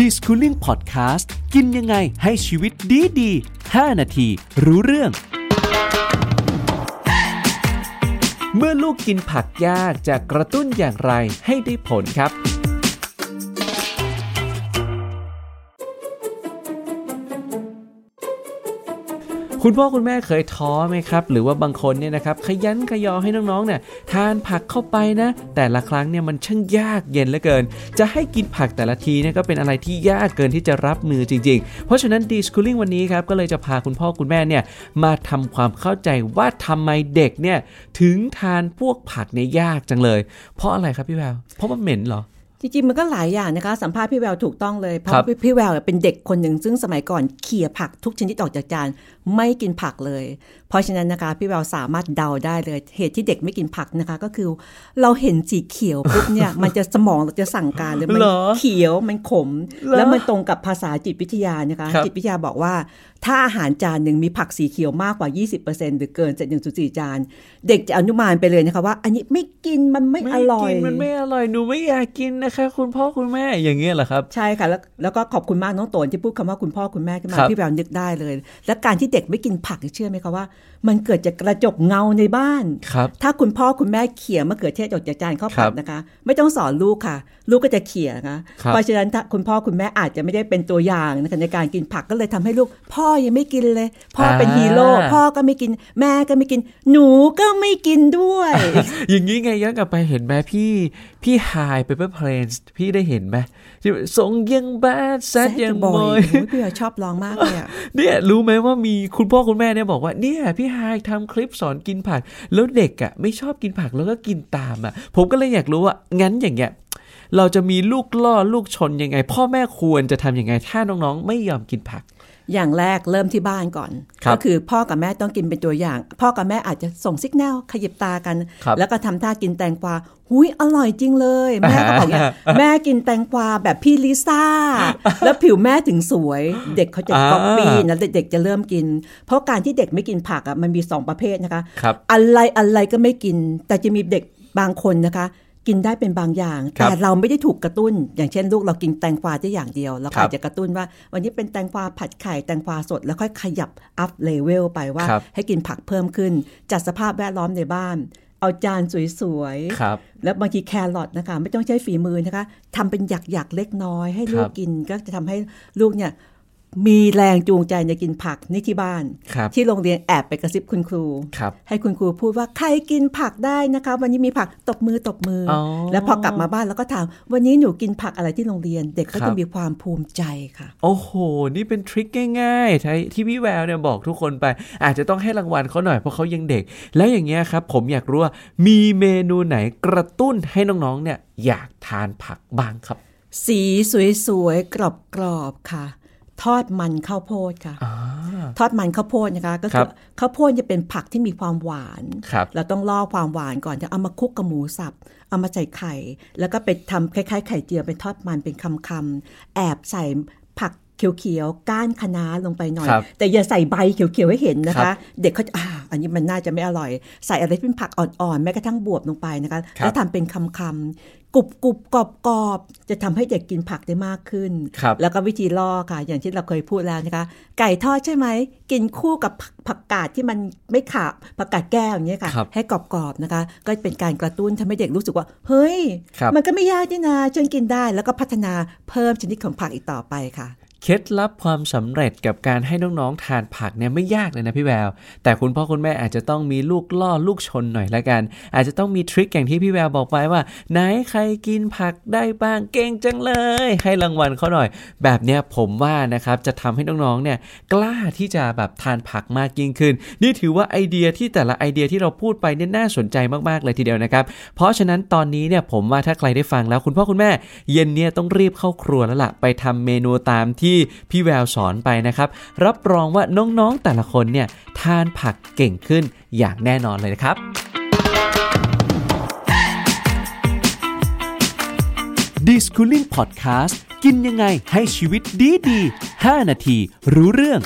ดีสคูลิ่งพอดแคสต์กินยังไงให้ชีวิตดีดี5นาที รู้เรื่อง เมื่อลูกกินผักยากจะกระตุ้นอย่างไรให้ได้ผลครับ คุณพ่อคุณแม่เคยท้อไหมครับ หรือว่าบางคนเนี่ยนะครับขยันขยอให้น้องๆเนี่ยทานผักเข้าไปนะ แต่ละครั้งเนี่ยมันช่างยากเย็นเหลือเกิน จะให้กินผักแต่ละทีเนี่ยก็เป็นอะไรที่ยากเกินที่จะรับมือจริง ๆ เพราะฉะนั้นดีสคูลิ่งวันนี้ครับก็เลยจะพาคุณพ่อคุณแม่เนี่ยมาทำความเข้าใจว่าทำไมเด็กเนี่ยถึงทานพวกผักเนี่ยยากจังเลย เพราะอะไรครับพี่แววเพราะมันเหม็นเหรอ จริงๆมันก็หลายอย่างนะคะ สัมภาษณ์พี่แววถูกต้องเลย เพราะครับพี่พี่แววเป็นเด็กคนหนึ่งซึ่งสมัยก่อนเขี่ยผักทุกชนิดออกจากจานไม่กินผักเลย เพราะฉะนั้นนะคะ พี่แววสามารถเดาได้เลย เหตุที่เด็กไม่กินผักนะคะ ก็คือ เราเห็นสีเขียวปุ๊บเนี่ยมันจะสมองเราจะสั่งการเลยมันเหรอเขียวมันขมเหรอแล้วมันตรงกับภาษาจิตวิทยานะคะครับจิตวิทยาบอกว่า ถ้าอาหารจานหนึ่งมีผักสีเขียวมากกว่า 20%หรือเกินจาก1.4 จาน เด็กจะอนุมานไปเลยนะคะว่า อันนี้ไม่กินมันไม่อร่อยกินมันไม่อร่อยหนูไม่อยากกินนะคะ คุณพ่อคุณแม่อย่างเงี้ยเหรอครับ ใช่ค่ะแล้วแล้วก็ขอบคุณมากน้องโตนที่พูดคำว่าคุณพ่อคุณแม่ขึ้นมาครับพี่แววนึกได้เลย และการที่เด็กไม่กินผักเชื่อไหมคะว่า มันเกิดจากกระจกเงาในบ้านครับถ้าคุณพ่อคุณแม่เขี่ยมะเขือเทศออกจากจานข้าวครัผับดนะคะ ไม่ต้องสอนลูกค่ะ ลูกก็จะเขี่ยนะคะครับเพราะฉะนั้นถ้าคุณพ่อคุณแม่อาจจะไม่ได้เป็นตัวอย่างนะคะในการกินผักก็เลยทำให้ลูกพ่อยังไม่กินเลย พ่อเป็นฮีโร่พ่อก็ไม่กิน แม่ก็ไม่กิน หนูก็ไม่กินด้วย อย่างนี้ไงย้อนกลับไปเห็นไหมพี่พี่ hyper parents พี่ได้เห็นไหมที่ทรงยังแบดแซดยังบ่บออยยโอ้ยพี่แววชอบร้องมากเลยอะเนี่ยรู้ไหมว่ามีคุณพ่อคุณแม่เนี่ยบอกว่าเนี่ยพี่ไฮทำคลิปสอนกินผัก แล้วเด็กอะไม่ชอบกินผักแล้วก็กินตามอะ ผมก็เลยอยากรู้ว่างั้นอย่างเงี้ยเราจะมีลูกล่อลูกชนยังไง พ่อแม่ควรจะทำยังไง ถ้าน้องๆ ไม่ยอมกินผัก อย่างแรกเริ่มที่บ้านก่อนครับก็คือพ่อกับแม่ต้องกินเป็นตัวอย่าง พ่อกับแม่อาจจะส่งสัญญาณขยิบตากันครับแล้วก็ทำท่ากินแตงกวาหุยอร่อยจริงเลย แม่ก็บอกอย่างแม่กินแตงกวาแบบพี่ลิซ่า แล้วผิวแม่ถึงสวย เด็กเขาจะอ่าก๊อปปี้นะเด็กๆจะเริ่มกิน เพราะการที่เด็กไม่กินผักอะมันมีสองประเภทนะคะครับอะไรอะไรก็ไม่กิน แต่จะมีเด็กบางคนนะคะ กินได้เป็นบางอย่างครับแต่เราไม่ได้ถูกกระตุ้น อย่างเช่นลูกเรากินแตงกวาได้อย่างเดียวเราครับอาจจะกระตุ้นว่า วันนี้เป็นแตงกวาผัดไข่แตงกวาสดแล้วค่อยขยับ up level ไปว่าครับให้กินผักเพิ่มขึ้น จัดสภาพแวดล้อมในบ้าน เอาจานสวยครับๆแล้วบางทีแครอทนะคะ ไม่ต้องใช้ฝีมือนะคะทำเป็นหยักๆเล็กน้อย ให้ลูคกรับกินก็จะทำให้ลูกเนี่ย มีแรงจูงใจในกินผักนี่ที่บ้านครับที่โรงเรียนแอบไปกระซิบคุณครูครับให้คุณครูพูดว่าใครกินผักได้นะคะ วันนี้มีผักตบมือตบมือออแล้วพอกลับมาบ้านแล้วก็ถามวันนี้หนูกินผักอะไรที่โรงเรียน เด็กก็ครัจะบมีความภูมิใจค่ะ โอ้โห นี่เป็นทริคง่ายๆที่ที่พี่แววเนี่ยบอกทุกคนไป อาจจะต้องให้รางวัลเขาหน่อยเพราะเขายังเด็ก แล้วอย่างเงี้ยครับ ผมอยากรู้ว่ามีเมนูไหนกระตุ้นให้น้องๆเนี่ยอยากทานผักบ้างครับ สีสวยๆกรอบๆค่ะ ทอดมันข้าวโพดค่ะอ่าทอดมันข้าวโพดนะคะ ก็ครัคือบข้าวโพดจะเป็นผักที่มีความหวานครับเราต้องล่อความหวานก่อนจะเอามาคลุกกับหมูสับ เอามาใส่ไข่ แล้วก็ไปทำคล้ายๆ ไข่เจียวเป็นทอดมันเป็นคำๆแอบใส่ผัก เขียวๆก้านคะน้าลงไปหน่อยครับแต่อย่าใส่ใบเขียวๆให้เห็นนะครัคะบเด็กเขาจะอ่า อันนี้มันน่าจะไม่อร่อย ใส่อะไรที่เป็นผักอ่อนๆแม้กระทั่งบวบลงไปนะคะครับแล้วทำเป็นคำๆกรุบกรุบกรอบกรอบๆจะทำให้เด็กกินผักได้มากขึ้นครับแล้วก็วิธีล่อค่ะ อย่างที่เราเคยพูดแล้วนะคะ ไก่ทอดใช่ไหม กินคู่กับผักผักกาดที่มันไม่ขาบผักกาดแก้วอย่างเงี้ยค่ะครับให้กรอบๆนะคะ ก็เป็นการกระตุ้นทำให้เด็กรู้สึกว่า เฮ้ยครับมันก็ไม่ยากนี่นาฉันกินได้แล้วก็พัฒนาเพิ่มชนิดของผักอีกต่อไปค่ะ เคล็ดลับความสำเร็จกับการให้น้องๆทานผักเนี่ยไม่ยากเลยนะพี่แวว แต่คุณพ่อคุณแม่อาจจะต้องมีลูกล่อลูกชนหน่อยละกัน อาจจะต้องมีทริคอย่างที่พี่แววบอกไปว่า ไหนใครกินผักได้บ้างเก่งจังเลย ให้รางวัลเขาหน่อย แบบเนี้ยผมว่านะครับจะทำให้น้องๆเนี่ยกล้าที่จะแบบทานผักมากยิ่งขึ้น นี่ถือว่าไอเดียที่แต่ละไอเดียที่เราพูดไปเนี่ยน่าสนใจมากๆเลยทีเดียวนะครับ เพราะฉะนั้นตอนนี้เนี่ยผมว่าถ้าใครได้ฟังแล้วคุณพ่อคุณแม่ เย็นเนี่ยต้องรีบเข้าครัวแล้วล่ะไปทำเมนูตามที่พี่แววสอนไปนะครับ รับรองว่าน้องๆแต่ละคนเนี่ยทานผักเก่งขึ้นอย่างแน่นอนเลยนะครับ d i s c o o l i n g Podcast กินยังไงให้ชีวิตดีดี 5 นาทีรู้เรื่อง